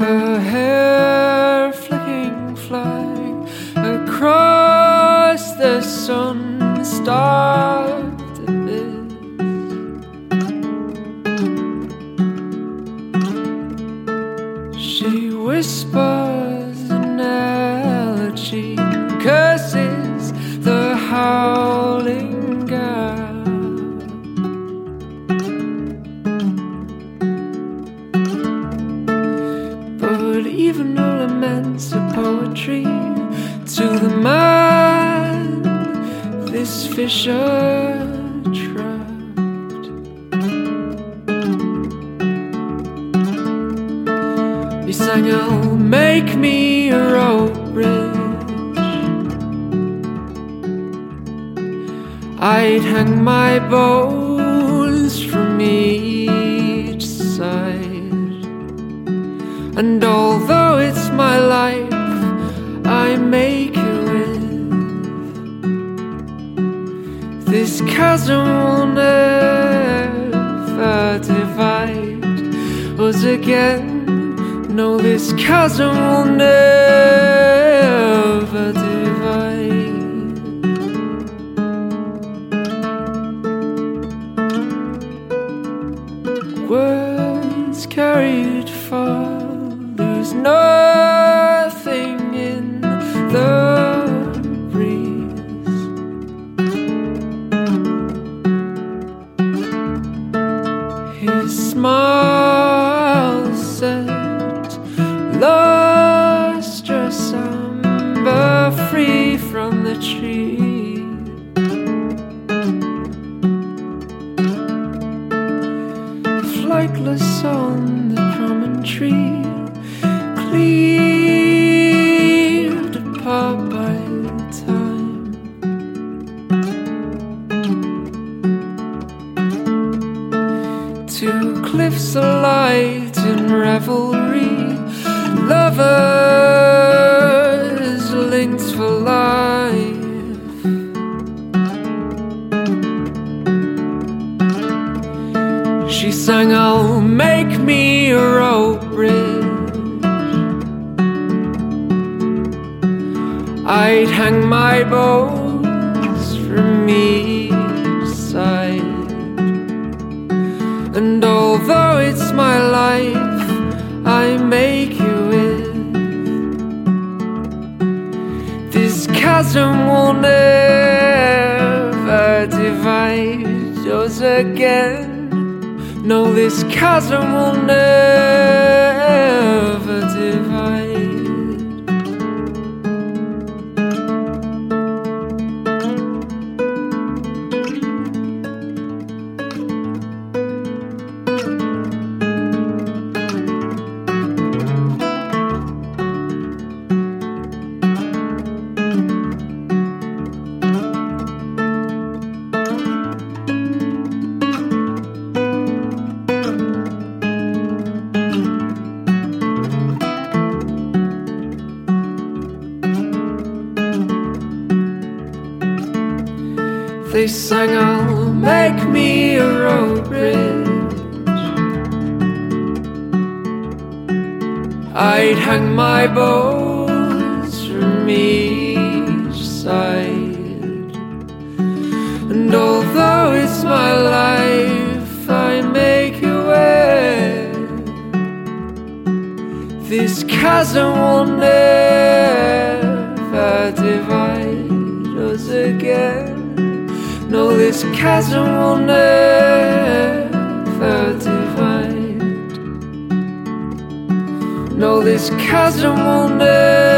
Her hair flicking, flying across the sun starved abyss. She whispers even no laments are poetry to the man this fisher trapped. He sang, "Oh, make me a rope bridge." I'd hang my bones from each side. And although This chasm will never divide us again. No, this chasm will never divide. Words carried far smile set lustrous amber free from the tree. Flightless on the promontory, cleaved Two cliffs alight in revelry, lovers linked for life. She sang, Oh, make me a rope bridge. I'd hang my bows from each And although it's my life, I make you with. This chasm will never divide us again. No, this chasm will never They sang, Oh, make me a rope bridge. I'd hang my bows from each side. And although it's my life, I make wear. This chasm will never divide this chasm will never divide. No, this chasm will never